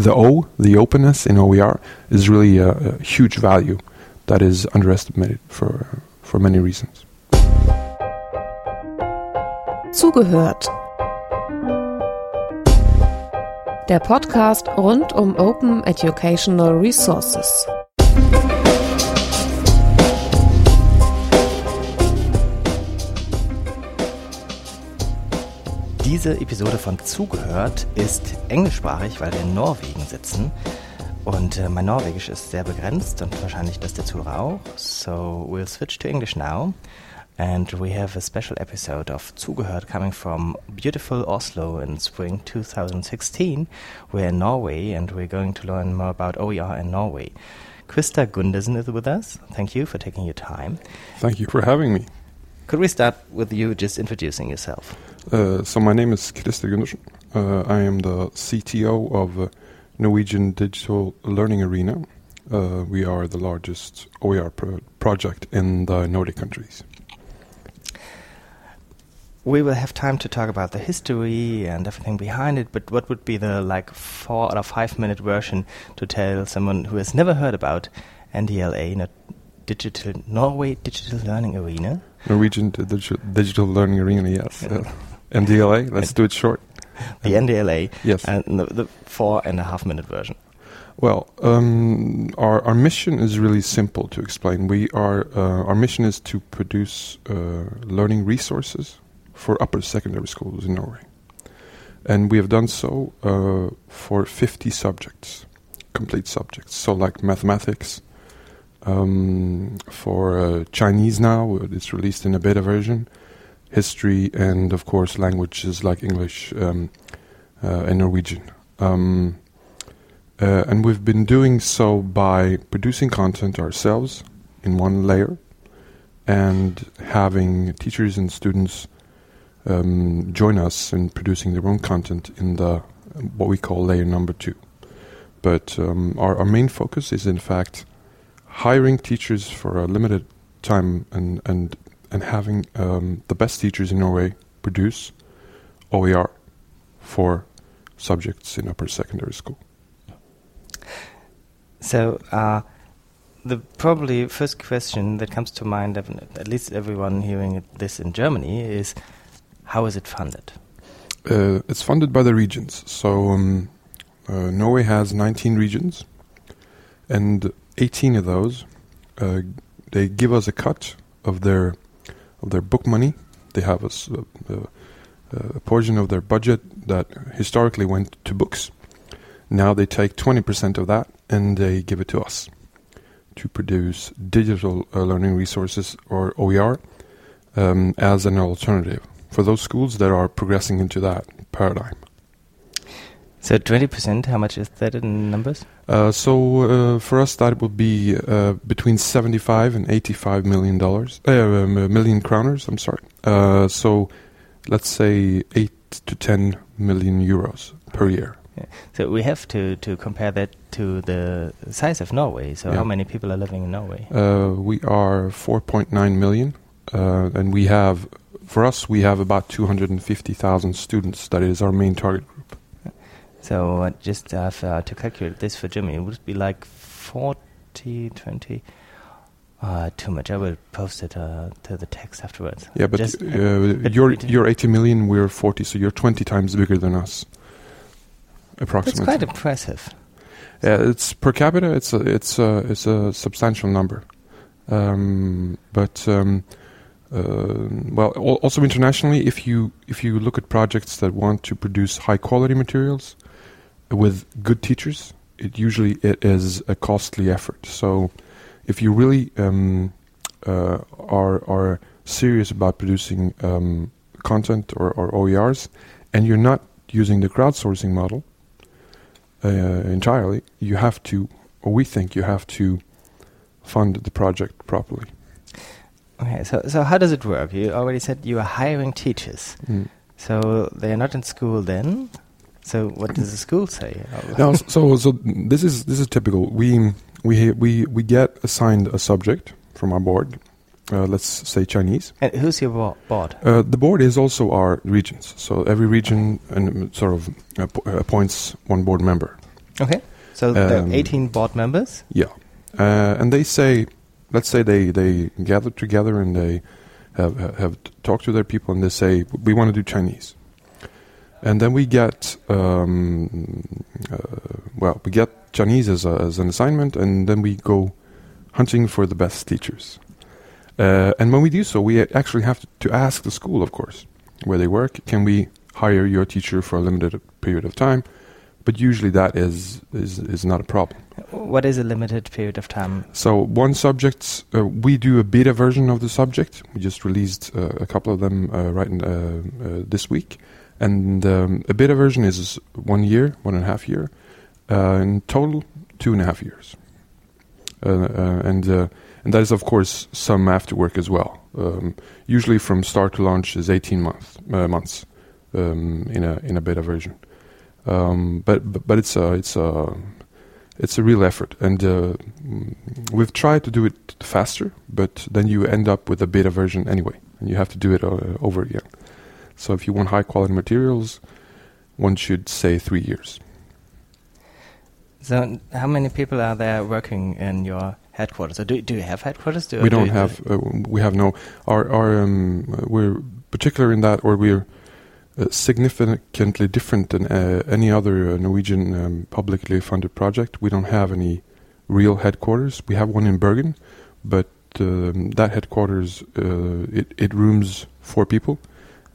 the O, the openness in OER, is really a, a huge value that is underestimated for for many reasons. Zugehört. Der Podcast rund um Open Educational Resources. Diese Episode von Zugehört ist englischsprachig, weil wir in Norwegen sitzen. Und äh, mein Norwegisch ist sehr begrenzt und wahrscheinlich das der Zuhörer auch. So we'll switch to English now. And we have a special episode of Zugehört coming from beautiful Oslo in spring 2016. We're in Norway and we're going to learn more about OER in Norway. Krista Gundersen is with us. Thank you for taking your time. Thank you for having me. Could we start with you just introducing yourself? Uh, so my name is Christer Gundersen. Uh, I am the CTO of uh, Norwegian Digital Learning Arena. Uh, we are the largest OER pro project in the Nordic countries. We will have time to talk about the history and everything behind it, but what would be the like four or five minute version to tell someone who has never heard about NDLA, not Digital Norway Digital Learning Arena? Norwegian Digital, Digital Learning Arena, yes. Uh, NDLA, let's do it short. The NDLA, Yes. and the, the four and a half minute version. Well, um, our our mission is really simple to explain. We are uh, our mission is to produce uh, learning resources for upper secondary schools in Norway, and we have done so uh, for 50 subjects, complete subjects. So, like mathematics, um, for uh, Chinese now, it's released in a beta version. History and of course languages like English um, uh, and Norwegian. Um, uh, and we've been doing so by producing content ourselves in one layer and having teachers and students um, join us in producing their own content in the what we call layer number two. But um, our, our main focus is in fact hiring teachers for a limited time and and and having um, the best teachers in Norway produce OER for subjects in upper secondary school. So, uh, the probably first question that comes to mind, at least everyone hearing this in Germany, is how is it funded? Uh, it's funded by the regions. So um, uh, Norway has 19 regions, and 18 of those uh, they give us a cut of their of their book money. They have a portion of their budget that historically went to books. Now they take 20% of that and they give it to us to produce digital uh, learning resources or OER um, as an alternative for those schools that are progressing into that paradigm. So, 20%, how much is that in numbers? Uh, so uh, for us, that would be uh, between 75 and 85 million dollars, uh, um, million kroners. I'm sorry. Uh, so let's say eight to 10 million euros per year. So, we have to, to compare that to the size of Norway. So, Yeah. how many people are living in Norway? Uh, we are 4.9 million, uh, and we have, for us, we have about 250,000 students. That is our main target group. So, uh, just uh, uh, to calculate this for Germany, it would be like 40, 20? Uh, too much. I will post it uh, to the text afterwards. Yeah, but Just- uh, but you're you're 80 million, we're 40, so you're 20 times bigger than us. Approximately. quite impressive. Yeah, it's per capita. It's a it's a it's a substantial number, um, but um, uh, well, also internationally, if you if you look at projects that want to produce high quality materials with good teachers, it usually it is a costly effort. So, if you really um, uh, are are serious about producing um, content or, or OERs, and you're not using the crowdsourcing model uh, entirely, you have to, or we think you have to, fund the project properly. Okay, so so how does it work? You already said you are hiring teachers. So they are not in school then. So what does the school say? Now, so so this is this is typical. We we we we get assigned a subject from our board. Uh, let's say Chinese. And who's your bo- board? Uh, the board is also our regions. So every region and sort of appo- appoints one board member. Okay. So there are Um, 18 board members. Yeah, uh, and they say, let's say they they gather together and they have have- have talked to their people and they say we want to do Chinese, and then we get um, uh, well we get Chinese as a, as an assignment and then we go hunting for the best teachers, uh, and when we do so we actually have to, ask the school of course where they work can we hire your teacher for a limited period of time, but usually that is is is not a problem. What is a limited period of time? So one subject, uh, we do a beta version of the subject. We just released uh, a couple of them uh, right in, uh, uh, this week, and um, a beta version is one year, one and a half year, uh, in total two and a half years, uh, uh, and uh, and that is of course some after work as well. Um, usually from start to launch is eighteen months uh, months um, in a in a beta version, um, but, but but it's a it's a it's a real effort, and uh, we've tried to do it faster, but then you end up with a beta version anyway, and you have to do it uh, over again. So if you want high quality materials, one should say three years. So how many people are there working in your headquarters? Or do, do you have headquarters? Do, we do don't you- have uh, we have no our our um, we're particular in that, or we're uh, significantly different than uh, any other uh, Norwegian um, publicly funded project. We don't have any real headquarters. We have one in Bergen, but um, that headquarters uh, it it rooms four people,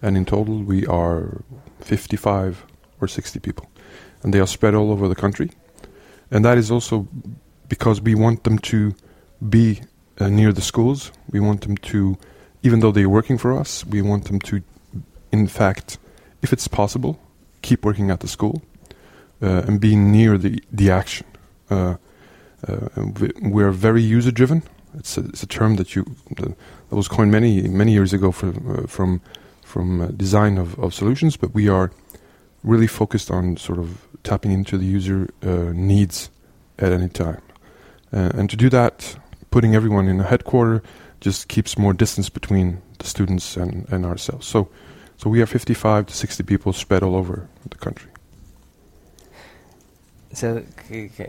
and in total we are fifty five or sixty people, and they are spread all over the country, and that is also because we want them to be uh, near the schools. We want them to, even though they're working for us, we want them to, in fact, if it's possible, keep working at the school uh, and be near the the action. Uh, uh, we, we're very user driven. It's a, it's a term that you that was coined many many years ago from uh, from from uh, design of, of solutions, but we are really focused on sort of tapping into the user uh, needs at any time. Uh, and to do that, putting everyone in a headquarter just keeps more distance between the students and, and ourselves. So, so we are 55 to 60 people spread all over the country. So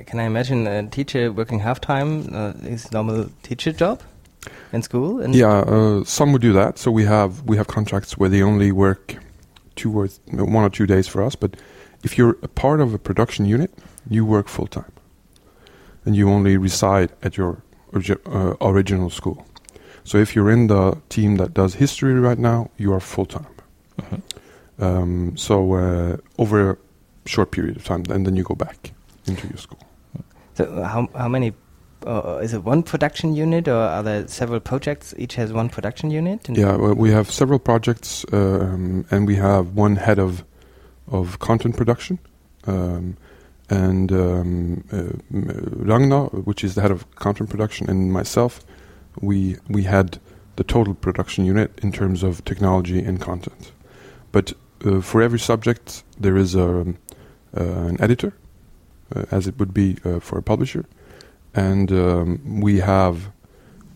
can I imagine a teacher working half time uh, his normal teacher job in school? And Yeah, uh, some would do that. So we have we have contracts where they only work two or th- one or two days for us. But if you're a part of a production unit, you work full time, and you only reside at your origi- uh, original school. So if you're in the team that does history right now, you are full time. Mhm. Um, so uh, over a short period of time, and then you go back into your school. So how how many? Uh, is it one production unit, or are there several projects? Each has one production unit. Yeah, well, we have several projects, um, and we have one head of of content production, um, and um, uh, which is the head of content production, and myself. We we had the total production unit in terms of technology and content, but uh, for every subject there is a, um, uh, an editor, uh, as it would be uh, for a publisher, and um, we have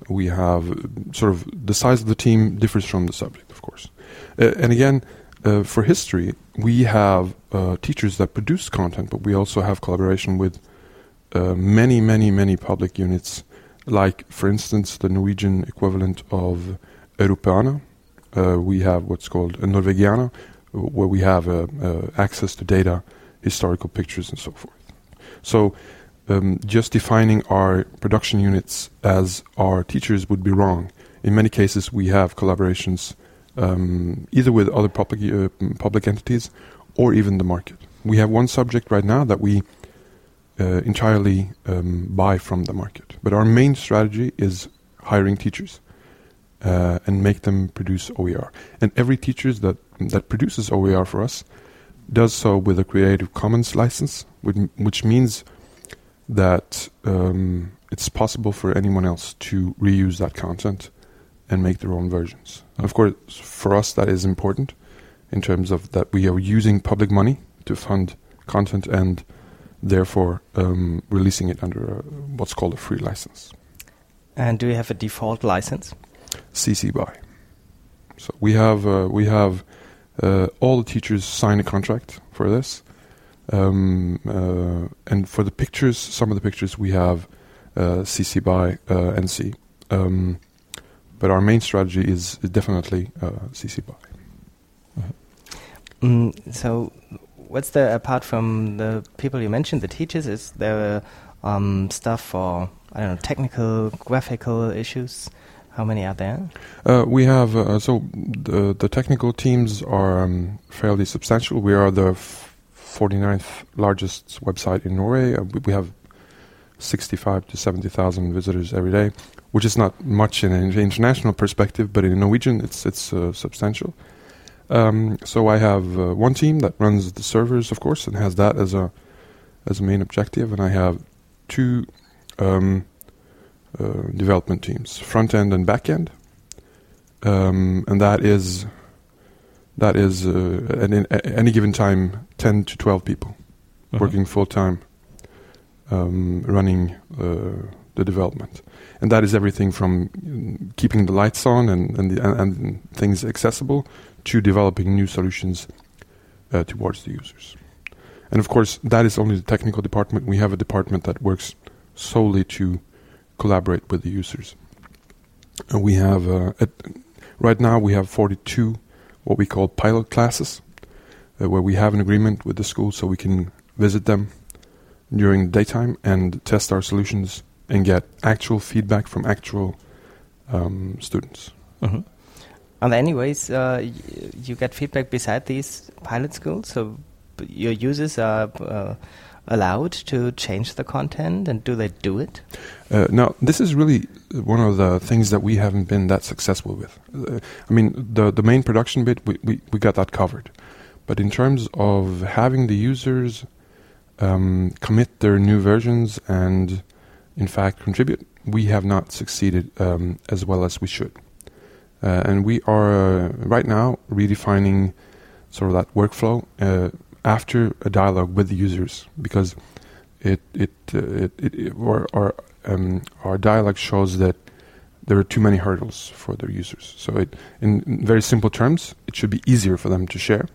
we have sort of the size of the team differs from the subject, of course. Uh, and again, uh, for history, we have uh, teachers that produce content, but we also have collaboration with uh, many, many, many public units, like, for instance, the Norwegian equivalent of Europeana. Uh, we have what's called a Norvegiana, where we have uh, access to data, historical pictures, and so forth. So, um, just defining our production units as our teachers would be wrong. In many cases, we have collaborations um, either with other public uh, public entities or even the market. We have one subject right now that we uh, entirely um, buy from the market, but our main strategy is hiring teachers uh, and make them produce OER. And every teacher that that produces OER for us does so with a Creative Commons license, which, which means that um, it's possible for anyone else to reuse that content and make their own versions. And of course, for us, that is important in terms of that we are using public money to fund content and therefore um, releasing it under a, what's called a free license, and do you have a default license? CC BY. So we have uh, we have uh, all the teachers sign a contract for this, Um, uh, and for the pictures, some of the pictures we have uh, CC by uh, NC. Um, but our main strategy is, definitely uh, CC by. Mm, so, what's the apart from the people you mentioned, the teachers? Is there um, stuff for I don't know technical, graphical issues? How many are there? Uh, we have uh, so the the technical teams are um, fairly substantial. We are the 49th largest website in Norway. Uh, we, we have 65 to 70,000 visitors every day, which is not much in an international perspective, but in Norwegian, it's it's uh, substantial. Um, so I have uh, one team that runs the servers, of course, and has that as a as a main objective, and I have two um, uh, development teams, front end and back end, um, and that is that is uh, at, at any given time ten to twelve people Mhm. working full time, um, running uh, the development, and that is everything from mm, keeping the lights on and and, the, and, and things accessible to developing new solutions uh, towards the users. And of course, that is only the technical department. We have a department that works solely to collaborate with the users. And we have uh, at, right now we have 42 what we call pilot classes, uh, where we have an agreement with the school so we can visit them during the daytime and test our solutions and get actual feedback from actual um, students. Mhm. Are there any ways uh, y- you get feedback beside these pilot schools? So b- your users are uh, allowed to change the content, and do they do it? Uh, now, this is really one of the things that we haven't been that successful with. Uh, I mean, the the main production bit, we, we, we got that covered. But in terms of having the users um, commit their new versions and, in fact, contribute, we have not succeeded um, as well as we should. Uh, and we are uh, right now redefining sort of that workflow uh, after a dialogue with the users because it it uh, it, it, it our our, um, our dialogue shows that there are too many hurdles for their users. So it, in, in very simple terms, it should be easier for them to share.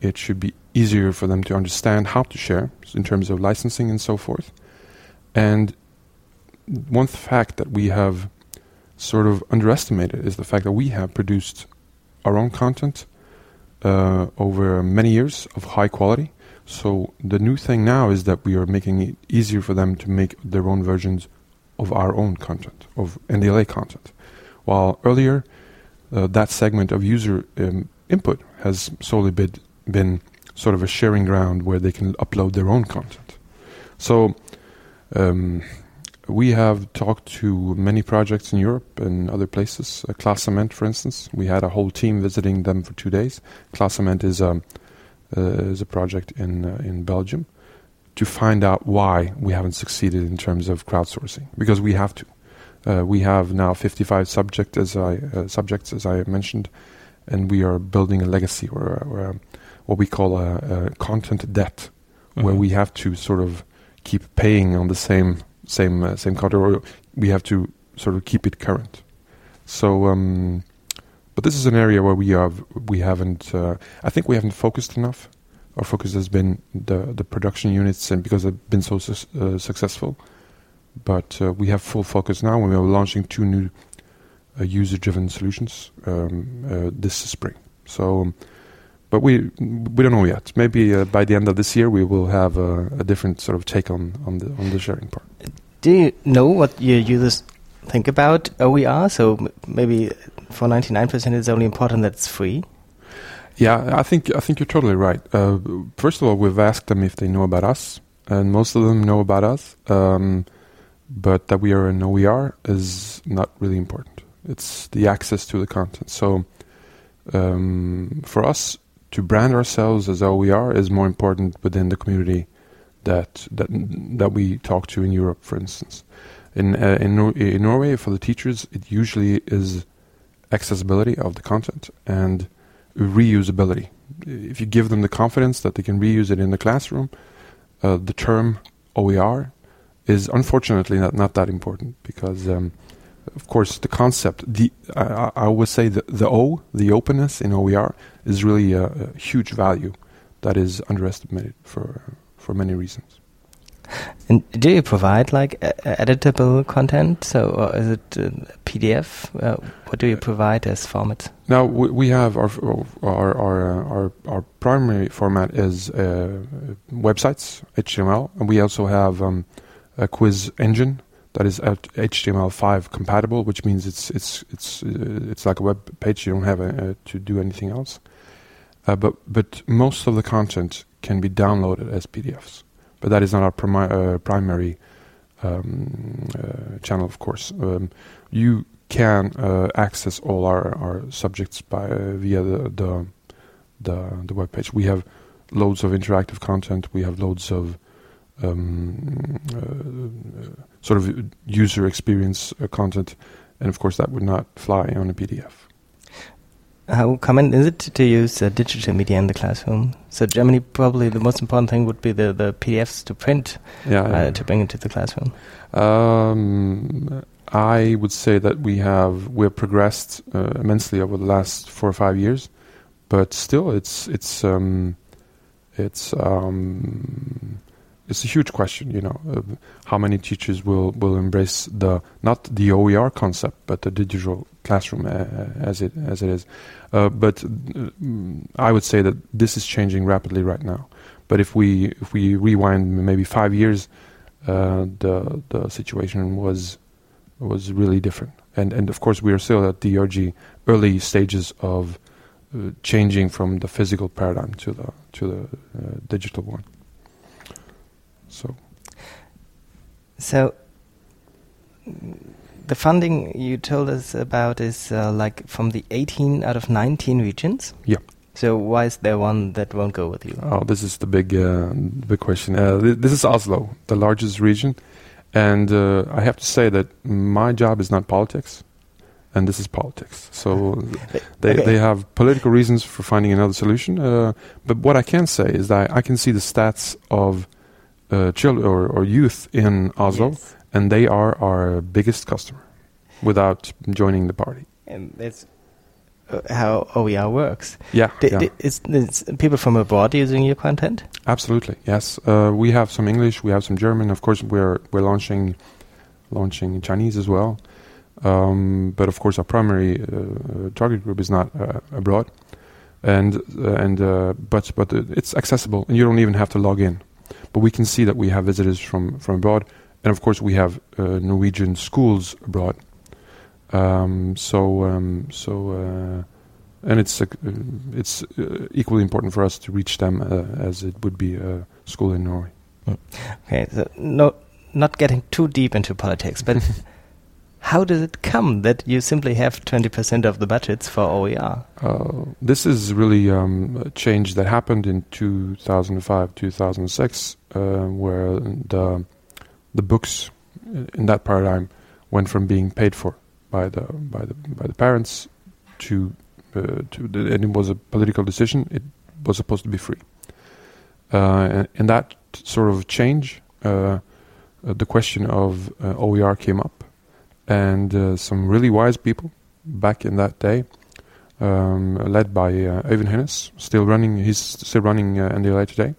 It should be easier for them to understand how to share in terms of licensing and so forth. And one fact that we have sort of underestimated is the fact that we have produced our own content uh, over many years of high quality. So the new thing now is that we are making it easier for them to make their own versions of our own content, of NDLA content. While earlier, uh, that segment of user um, input has solely been, been sort of a sharing ground where they can upload their own content. So um, we have talked to many projects in Europe and other places. Uh, KlasCement, for instance, we had a whole team visiting them for two days. KlasCement is a uh, is a project in uh, in Belgium to find out why we haven't succeeded in terms of crowdsourcing because we have to. Uh, we have now 55 subject as I uh, subjects as I mentioned, and we are building a legacy or, or a, what we call a, a content debt, where Mhm. we have to sort of keep paying on the same same uh, same content, or we have to sort of keep it current. So, um, but this is an area where we have we haven't. Uh, I think we haven't focused enough. Our focus has been the the production units, and because they've been so sus- uh, successful. But uh, we have full focus now, when we are launching two new uh, user-driven solutions um, uh, this spring. So, um, but we we don't know yet. Maybe uh, by the end of this year, we will have a, different sort of take on on the on the sharing part. Do you know what your users think about OER? So maybe for 99% it's only important that it's free. Yeah, I think I think you're totally right. Uh, first of all, we've asked them if they know about us, and most of them know about us. Um, but that we are an OER is not really important. It's the access to the content. So um, for us to brand ourselves as OER is more important within the community that that that we talk to in Europe, for instance. In uh, in, Nor- in Norway, for the teachers, it usually is accessibility of the content and reusability. If you give them the confidence that they can reuse it in the classroom, uh, the term OER is unfortunately not, not that important because, um, of course, the concept, the I, I- say the, the O, the openness in OER, is really a, a huge value that is underestimated for for many reasons. And do you provide like editable content? So, or is it uh, PDF? Uh, what do you provide as format? Now we, we have our our our, our our primary format is uh, websites HTML, and we also have um, a quiz engine that is HTML5 compatible, which means it's it's it's uh, it's like a web page. You don't have a, uh, to do anything else. Uh, but but most of the content can be downloaded as PDFs. But that is not our primi- uh, primary um, uh, channel, of course. Um, you can uh, access all our, our subjects by via the, the the the web page. We have loads of interactive content. We have loads of um, uh, sort of user experience uh, content, and of course that would not fly on a PDF. How common is it to use uh, digital media in the classroom? So Germany probably the most important thing would be the, the PDFs to print Yeah, uh, yeah. to bring into the classroom. Um, I would say that we have we have progressed uh, immensely over the last four or five years, but still, it's it's um, it's um, it's a huge question. You know, of how many teachers will will embrace the not the OER concept, but the digital classroom uh, as it as it is. Uh, but uh, I would say that this is changing rapidly right now. But if we if we rewind maybe five years, uh, the the situation was was really different. And and of course we are still at the early early stages of uh, changing from the physical paradigm to the to the uh, digital one. So So the funding you told us about is uh, like from the 18 out of 19 regions. Yeah. So why is there one that won't go with you? oh, this is the big uh, big question. Uh, th- this is Oslo, the largest region, and uh, I have to say that my job is not politics, and this is politics. So they Okay. they have political reasons for finding another solution. Uh, but what I can say is that I can see the stats of uh, children or, or youth in Oslo, Yes. and they are our biggest customer, without joining the party. And that's uh, how OER works. Yeah, D- yeah. is, is people from abroad using your content? Absolutely, yes. Uh, we have some English, we have some German. Of course, we're we're launching launching Chinese as well. Um, but of course, our primary uh, target group is not uh, abroad, and uh, and uh, but but it's accessible, and you don't even have to log in. But we can see that we have visitors from from abroad, and of course, we have uh, Norwegian schools abroad. Um, so um, so. Uh, and it's uh, it's uh, equally important for us to reach them uh, as it would be a school in Norway. Okay, so no, not getting too deep into politics, but how does it come that you simply have 20% of the budgets for OER? Uh, this is really um, a change that happened in 2005, 2006, uh, where the the books in that paradigm went from being paid for by the by the by the parents to uh, to the, and it was a political decision. It was supposed to be free, uh, and, and that sort of change, uh, uh, the question of OER came up, and uh, some really wise people back in that day um, led by uh, Øivind Høines, still running. He's still running uh, NDLA today.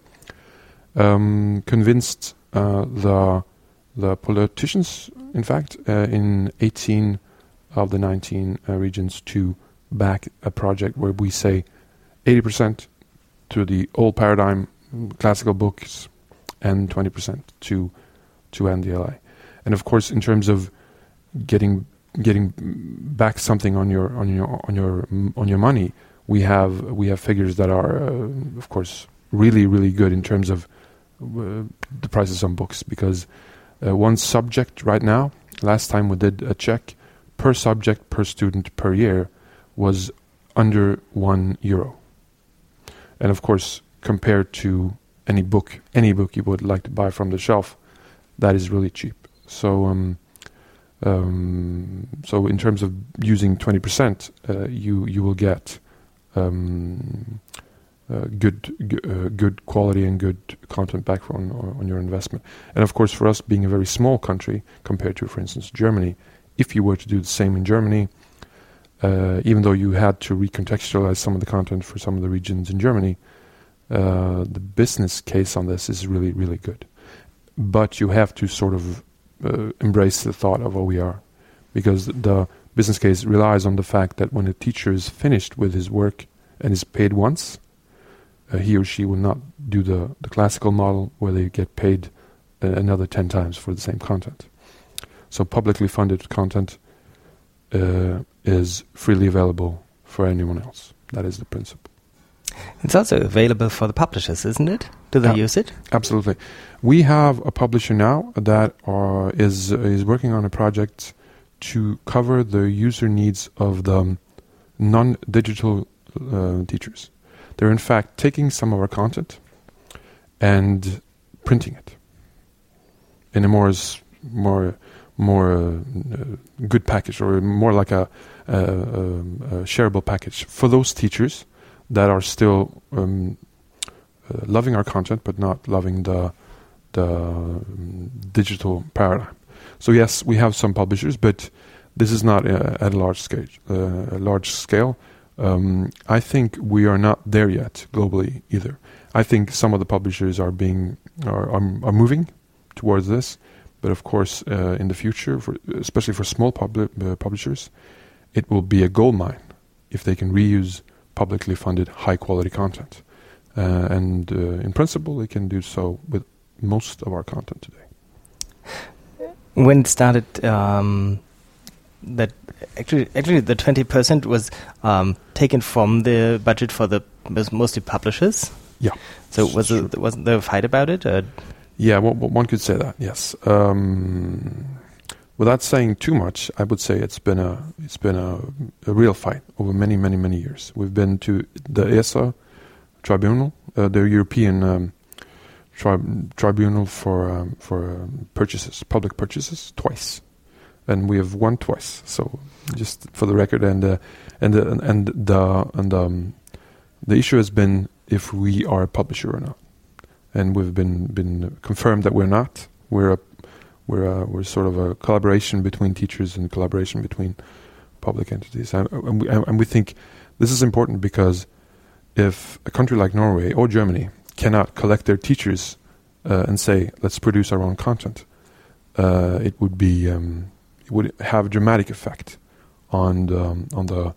Um, convinced uh, the the politicians, in fact, uh, in 18 of the 19 uh, regions to back a project where we say 80% to the old paradigm classical books and 20% to to NDLA. And of course, in terms of getting getting back something on your on your on your on your money, we have we have figures that are, uh, of course, really really good in terms of uh, the prices on books because uh, one subject right now, last time we did a check per subject per student per year was under one euro, and of course compared to any book any book you would like to buy from the shelf, that is really cheap. So. Um, um, so in terms of using 20%, uh, you you will get um, uh, good uh, good quality and good content back on on your investment. And of course, for us being a very small country compared to, for instance, Germany, if you were to do the same in Germany, uh, even though you had to recontextualize some of the content for some of the regions in Germany, uh, the business case on this is really, really good. But you have to sort of uh, embrace the thought of OER because the business case relies on the fact that when a teacher is finished with his work and is paid once, uh, he or she will not do the, the classical model where they get paid uh, another 10 times for the same content. So publicly funded content uh, is freely available for anyone else. That is the principle. It's also available for the publishers, isn't it? Do they Yeah. use it? Absolutely. We have a publisher now that are, is is working on a project to cover the user needs of the non-digital uh, teachers. They're in fact taking some of our content and printing it in a more more more uh, uh, good package or more like a, a, a shareable package for those teachers that are still um, uh, loving our content but not loving the the um, digital paradigm. So yes, we have some publishers, but this is not uh, at a large scale. Uh, a large scale. Um, I think we are not there yet globally either. I think some of the publishers are being are, are, are moving towards this, but of course, uh, in the future, for, especially for small publi- uh, publishers, it will be a gold mine if they can reuse publicly funded high quality content. Uh, and uh, in principle, they can do so with most of our content today. When it started, um, that actually actually the twenty percent was um, taken from the budget for the mos- mostly publishers. Yeah. So was true. it, wasn't there a fight about it? Or Yeah, one, one could say that. Yes. Um, without saying too much, I would say it's been a it's been a, a real fight over many many many years. We've been to the ESA tribunal, uh, the European um, tri- tribunal for um, for um, purchases, public purchases, twice, and we have won twice. So just for the record, and uh, and the, and the and um, the issue has been if we are a publisher or not and we've been been confirmed that we're not. We're a we're a, we're sort of a collaboration between teachers and collaboration between public entities, and, and, we, and we think this is important because if a country like Norway or Germany cannot collect their teachers uh, and say let's produce our own content, uh, it would be um, it would have a dramatic effect on the on the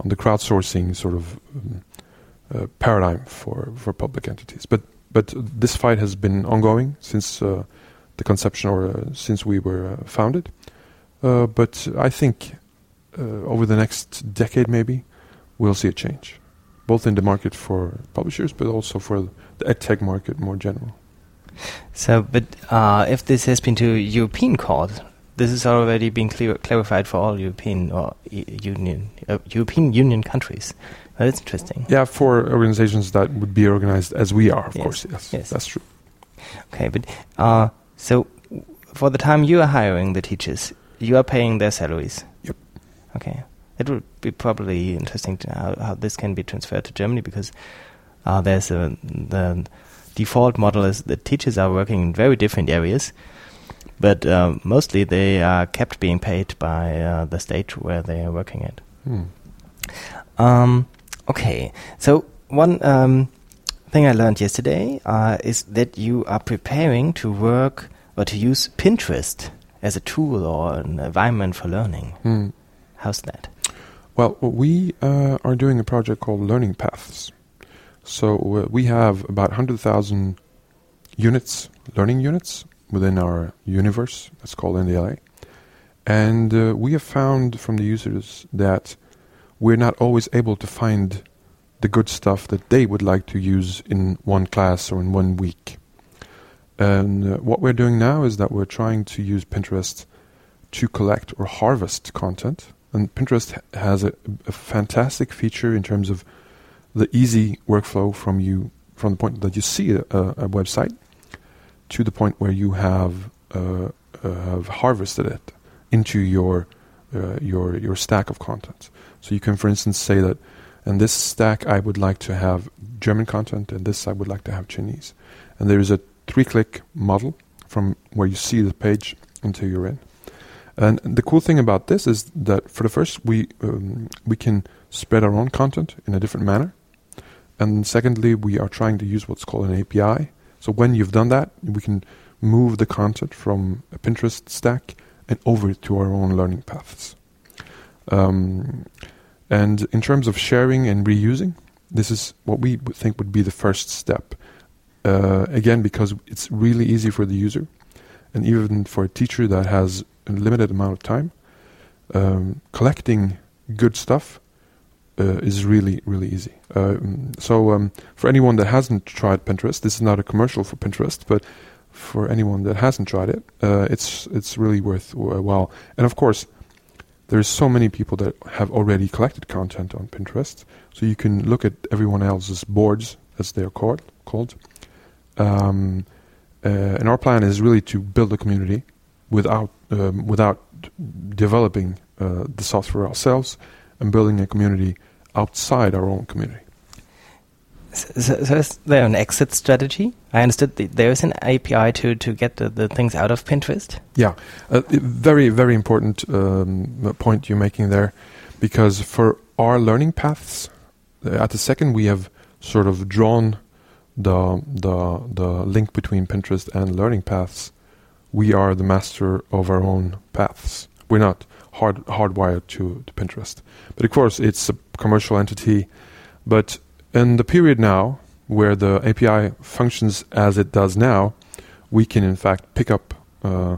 on the crowdsourcing sort of um, uh, paradigm for for public entities. But but this fight has been ongoing since uh, the conception or uh, since we were uh, founded. But I think over the next decade, maybe we'll see a change, both in the market for publishers, but also for the edtech market more general. so, but uh, if this has been to European court, this is already being clear, clarified for all European or E- Union uh, European Union countries. Well, that's interesting. Yeah, for organizations that would be organized as we are, of Yes, course. Yes, yes. that's true. Okay, but uh, so for the time you are hiring the teachers, you are paying their salaries. Yep. Okay, it would be probably interesting to how, how this can be transferred to Germany because uh, there's a the default model is that teachers are working in very different areas, but uh, mostly they are kept being paid by uh, the state where they are working at. Hmm. Um, okay, so one um, thing I learned yesterday uh, is that you are preparing to work or to use Pinterest as a tool or an environment for learning. Hmm. How's that? Well, we uh, are doing a project called Learning Paths. So uh, we have about 100,000 units, learning units, within our universe. That's called NDLA. And uh, we have found from the users that we're not always able to find the good stuff that they would like to use in one class or in one week. And uh, what we're doing now is that we're trying to use Pinterest to collect or harvest content. And Pinterest has a, a fantastic feature in terms of the easy workflow from you from the point that you see a, a website to the point where you have uh, uh, have harvested it into your uh, your your stack of content. So you can, for instance, say that in this stack I would like to have German content, and this I would like to have Chinese. And there is a three-click model from where you see the page until you're in. And the cool thing about this is that for the first, we um, we can spread our own content in a different manner. And secondly, we are trying to use what's called an API. So when you've done that, we can move the content from a Pinterest stack and over to our own learning paths. Um, and in terms of sharing and reusing, this is what we think would be the first step. Uh, again, because it's really easy for the user, and even for a teacher that has a limited amount of time, um, collecting good stuff uh, is really, really easy. Uh, so, um, for anyone that hasn't tried Pinterest, this is not a commercial for Pinterest, but for anyone that hasn't tried it, uh, it's it's really worth while. And of course, there's so many people that have already collected content on Pinterest, so you can look at everyone else's boards, as they are called. called. Um, uh, and our plan is really to build a community without um, without developing uh, the software ourselves and building a community outside our own community. So, so, is there an exit strategy? I understood the, there is an API to, to get the, the things out of Pinterest. Yeah, uh, very very important um, point you're making there, because for our learning paths, uh, at the second we have sort of drawn the the the link between Pinterest and learning paths. We are the master of our own paths. We're not hard hardwired to, to Pinterest, but of course it's a commercial entity, but in the period now, where the API functions as it does now, we can in fact pick up uh,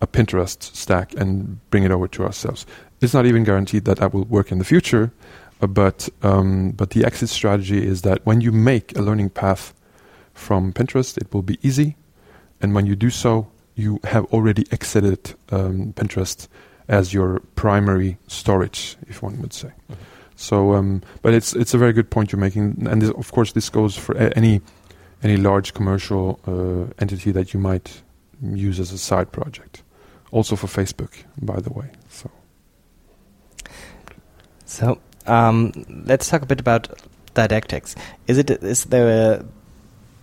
a Pinterest stack and bring it over to ourselves. It's not even guaranteed that that will work in the future, but um, but the exit strategy is that when you make a learning path from Pinterest, it will be easy, and when you do so, you have already exited um, Pinterest as your primary storage, if one would say. Mm-hmm. So, um, but it's it's a very good point you're making, and this, of course this goes for a- any any large commercial uh, entity that you might use as a side project. Also for Facebook, by the way. So, so um, let's talk a bit about didactics. Is it is there a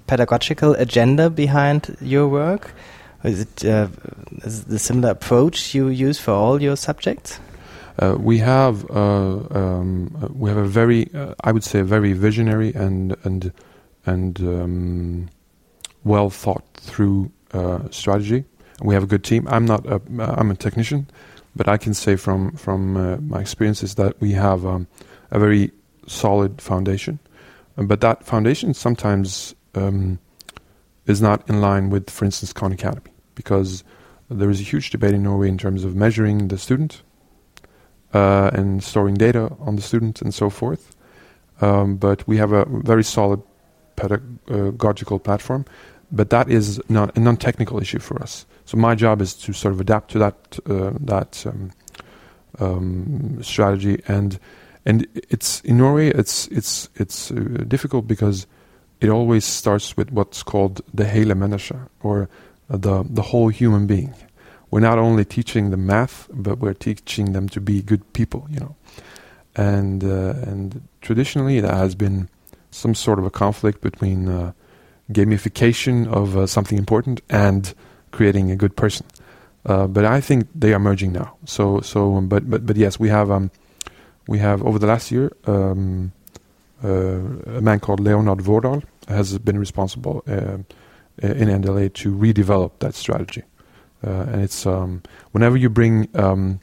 pedagogical agenda behind your work? Is it uh, is the similar approach you use for all your subjects? Uh, we have uh, um, we have a very uh, I would say a very visionary and and and um, well thought through uh, strategy. We have a good team. I'm not a, I'm a technician, but I can say from from my experiences that we have um, a very solid foundation. But that foundation sometimes um, is not in line with, for instance, Khan Academy, because there is a huge debate in Norway in terms of measuring the student uh, and storing data on the student and so forth. Um, but we have a very solid pedagogical platform, but that is not a non-technical issue for us. So my job is to sort of adapt to that uh, that um, um, strategy, and and it's in Norway it's it's it's uh, difficult because it always starts with what's called the hele menneske, or the the whole human being we're not only teaching them math, but we're teaching them to be good people, you know. And uh, and traditionally, there has been some sort of a conflict between uh, gamification of uh, something important and creating a good person. Uh, but I think they are merging now. So so, um, but but but yes, we have um, we have over the last year um, uh, a man called Leonard Vårdal has been responsible uh, in NDLA to redevelop that strategy. Uh, and it's um, whenever you bring um,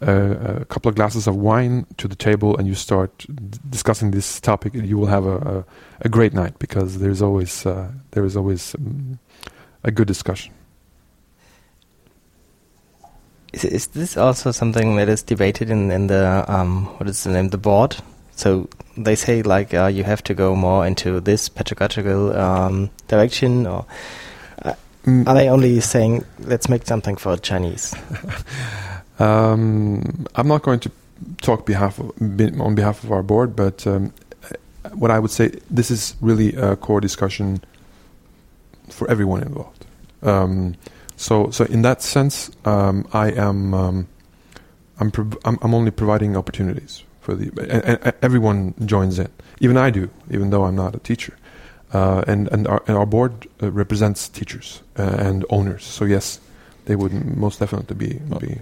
a, a, couple of glasses of wine to the table and you start discussing this topic, you will have a, a, a great night because there's always uh, there is always um, a good discussion. Is, is, this also something that is debated in in the um, what is the name the board? So they say like uh, you have to go more into this pedagogical um, direction, or Mm. Are they only saying, let's make something for Chinese? um, I'm not going to talk behalf of, on behalf of our board, but um, what I would say, this is really a core discussion for everyone involved. Um, so, so in that sense, um, I am um, I'm, I'm, I'm only providing opportunities for the and, and everyone joins in. Even I do, even though I'm not a teacher. Uh, and and our, and our board uh, represents teachers uh, and owners. So yes, they would most definitely be. be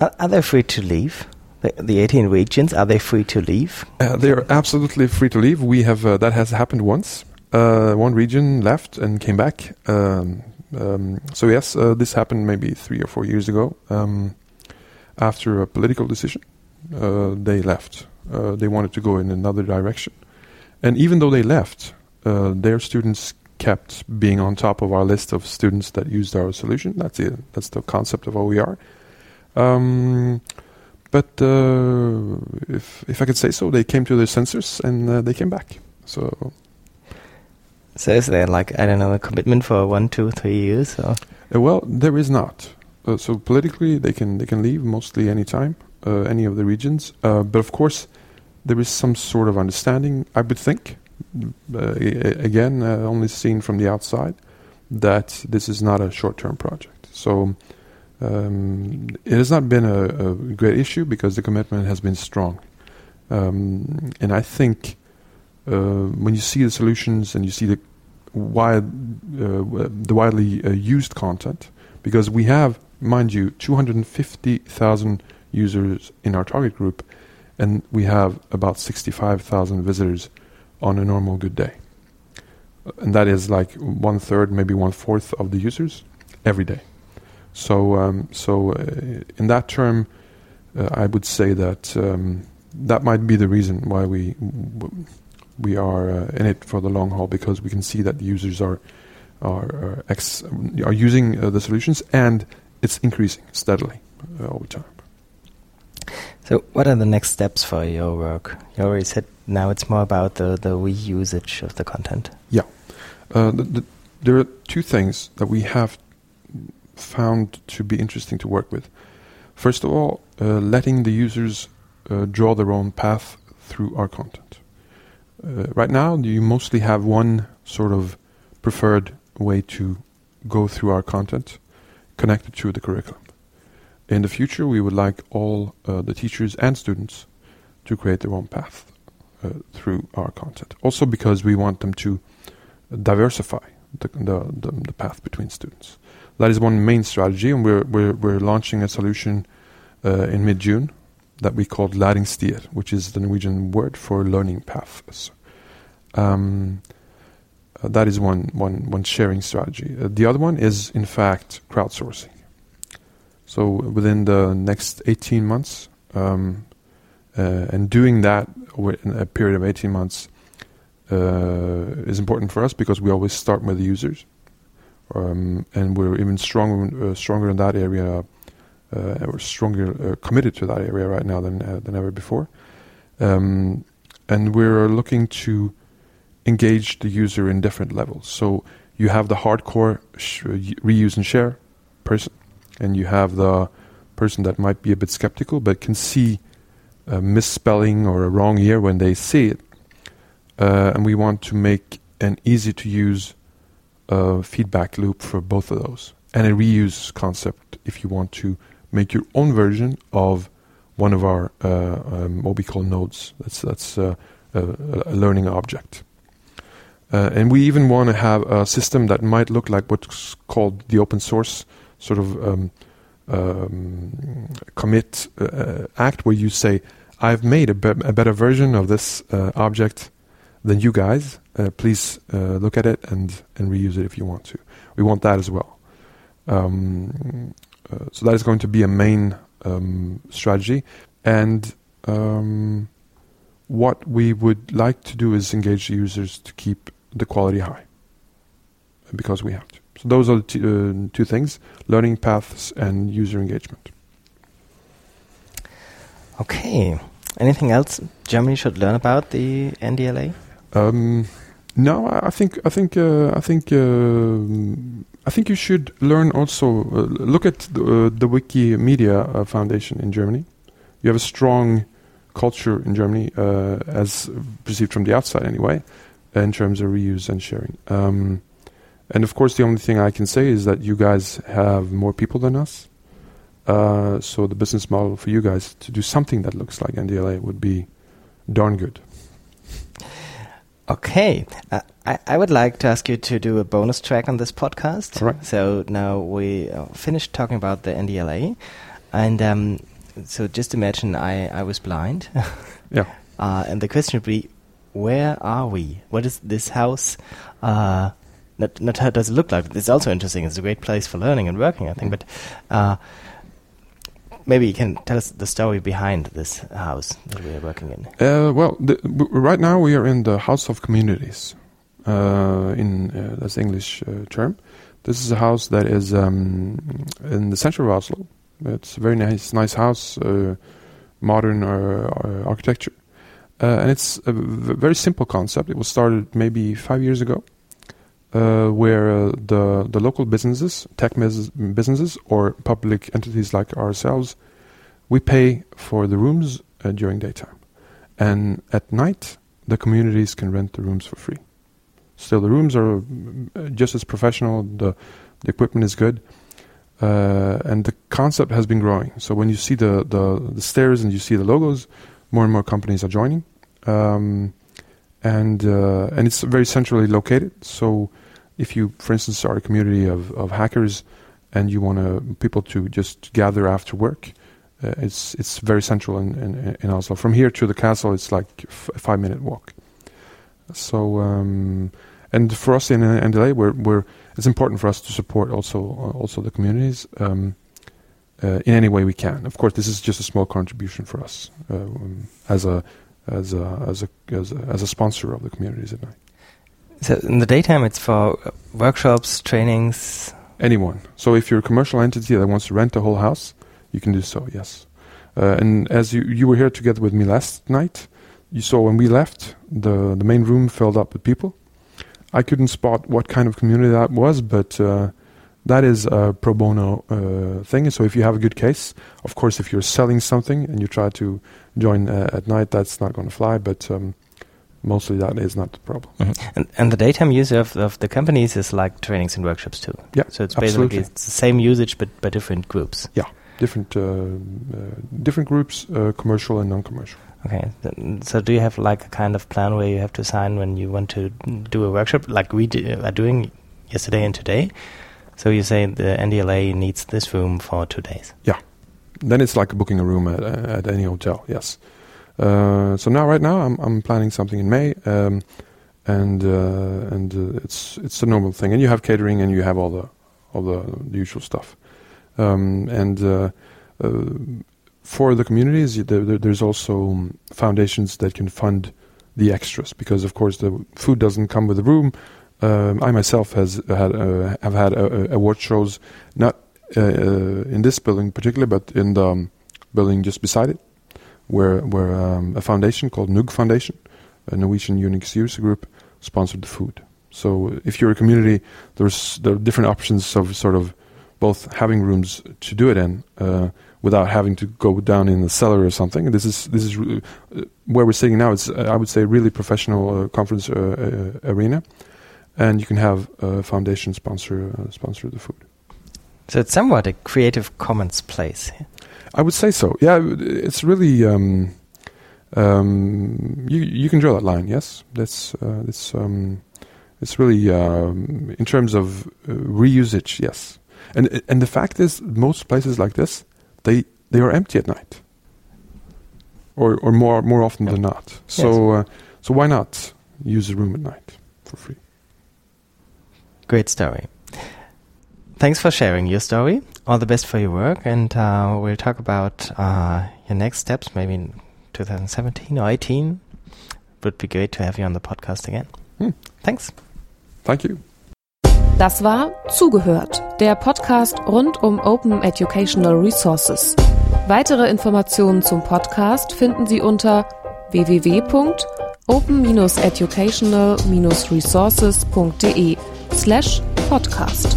are, are, they free to leave The, the 18 regions, are they free to leave? Uh, they are absolutely free to leave. We have uh, that has happened once. Uh, one region left and came back. Um, um, so yes, uh, this happened maybe three or four years ago. Um, after a political decision, uh, they left. Uh, they wanted to go in another direction, and even though they left, their students kept being on top of our list of students that used our solution. That's it. That's the concept of OER. Um, but uh, if if I could say so, they came to their senses and uh, they came back. So. So is there like I don't know a commitment for one, two, three years? Or? Uh, well, there is not. Uh, so politically, they can they can leave mostly any time, uh, any of the regions. Uh, but of course, there is some sort of understanding. I would think, again, only seen from the outside, that this is not a short-term project. So um, it has not been a, a, great issue because the commitment has been strong. Um, and I think uh, when you see the solutions and you see the wide, uh, the widely uh, used content, because we have, mind you, 250,000 users in our target group, and we have about 65,000 visitors on a normal good day. And that is like one third, maybe one fourth of the users every day. So, um, so uh, in that term, uh, I would say that um, that might be the reason why we we are uh, in it for the long haul because we can see that the users are are ex- are using the solutions and it's increasing steadily over time. So, what are the next steps for your work? You already said now it's more about the, the reusage of the content. Yeah. Uh, the, the, there are two things that we have found to be interesting to work with. First of all, uh, letting the users uh, draw their own path through our content. Uh, right now, you mostly have one sort of preferred way to go through our content connected to the curriculum. In the future, we would like all uh, the teachers and students to create their own path uh, through our content. Also, because we want them to diversify the, the, the, the path between students. That is one main strategy, and we're we're, we're launching a solution uh, in mid June that we called læringsstier, which is the Norwegian word for learning paths. Um, uh, that is one one one sharing strategy. Uh, the other one is in fact crowdsourcing. So within the next 18 months, um, uh, and doing that in a period of 18 months uh, is important for us because we always start with the users um, and we're even stronger uh, stronger in that area. Uh, we're stronger uh, committed to that area right now than uh, than ever before, um, and we're looking to engage the user in different levels. So you have the hardcore reuse and share person, and you have the person that might be a bit skeptical but can see a misspelling or a wrong year when they see it. Uh, and we want to make an easy to use a feedback loop for both of those and a reuse concept if you want to make your own version of one of our uh, um, what we call nodes. That's that's uh, a, a, learning object. Uh, and we even want to have a system that might look like what's called the open source sort of um, um, commit uh, act, where you say, "I've made a, be- a better version of this uh, object than you guys. Uh, please uh, look at it and and reuse it if you want to. We want that as well. Um, uh, so that is going to be a main um, strategy, and um, what we would like to do is engage the users to keep the quality high, because we have to. So those are the t- uh, two things: learning paths and user engagement. Okay. Anything else Germany should learn about the NDLA? Um, no, I think I think uh, I think uh, I think you should learn also. Uh, look at the, uh, the Wikimedia uh, Foundation in Germany. You have a strong culture in Germany, uh, as perceived from the outside, anyway, in terms of reuse and sharing. Um, and of course, the only thing I can say is that you guys have more people than us. so the business model for you guys to do something that looks like NDLA would be darn good. Okay. Uh, I, I would like to ask you to do a bonus track on this podcast. All right. So now we uh, finished talking about the NDLA. And um, so just imagine I, I was blind. Yeah. Uh, and the question would be, where are we? What is this house? Not, not how does it look like? It's also interesting. It's a great place for learning and working, I think. But uh, maybe you can tell us the story behind this house that we are working in. Uh, well, the, right now we are in the House of Communities. Uh, in uh, that's English uh, term. This is a house that is um, in the center of Oslo. It's a very nice, nice house, uh, modern architecture, uh, and it's a v- very simple concept. It was started maybe five years ago, uh, where uh, the the local businesses, tech bus- businesses, or public entities like ourselves, we pay for the rooms uh, during daytime, and at night the communities can rent the rooms for free. Still, the rooms are uh, just as professional. The the equipment is good, uh, and the concept has been growing. So when you see the, the the stairs and you see the logos, more and more companies are joining, um, and uh, and it's very centrally located. So if you, for instance, are a community of, of hackers and you want people to just gather after work, uh, it's it's very central in, in, in Oslo. From here to the castle, it's like a five minute walk. So um, and for us in NDLA, we're, we're it's important for us to support also also the communities um, uh, in any way we can. Of course, this is just a small contribution for us uh, um, as a as a as a as a, as a sponsor of the communities at night. So in the daytime, it's for workshops, trainings. Anyone. So if you're a commercial entity that wants to rent the whole house, you can do so. Yes. Uh, and as you you were here together with me last night, you saw when we left the the main room filled up with people. I couldn't spot what kind of community that was, but uh, that is a pro bono uh, thing. So if you have a good case, of course, if you're selling something and you try to join uh, at night, that's not going to fly. But um, mostly that is not the problem. And, and the daytime use of, of the companies is like trainings and workshops too. Yeah, So it's basically it's the same usage, but by different groups. Yeah, different uh, uh, different groups, uh, commercial and non-commercial. Okay. So do you have like a kind of plan where you have to sign when you want to do a workshop, like we do, are doing yesterday and today? So you say the NDLA needs this room for two days. Yeah, then it's like booking a room at, at any hotel. Yes. Uh, so now, right now, I'm I'm planning something in May, um, and uh, and uh, it's it's a normal thing. And you have catering, and you have all the all the, usual stuff. Um, and uh, uh, for the communities, there, there- there's also um, foundations that can fund the extras because, of course, the food doesn't come with the room. Um, I myself has had uh, have had uh, award shows not uh, uh, in this building particularly, but in the um, building just beside it, where where um, a foundation called NUUG Foundation, a Norwegian Unix user group, sponsored the food. So if you're a community, there's there are different options of sort of both having rooms to do it in uh, without having to go down in the cellar or something. This is this is uh, where we're sitting now. It's uh, I would say really professional uh, conference uh, uh, arena, and you can have a foundation sponsor uh, sponsor the food. So it's somewhat a Creative Commons place. I would say so. Yeah, it's really um, um, you you can draw that line. Yes, that's uh, it's um, it's really um, in terms of uh, reusage. Yes, and and the fact is, most places like this, they they are empty at night, or or more more often Yeah. than not. So uh, so why not use a room at night for free? Great story. Thanks for sharing your story. All the best for your work, and uh, we'll talk about uh, your next steps, maybe in 2017 or 18. Would be great to have you on the podcast again. Hmm. Thanks. Thank you. Das war Zugehört, der Podcast rund um Open Educational Resources. Weitere Informationen zum Podcast finden Sie unter www.open-educational-resources.de slash podcast.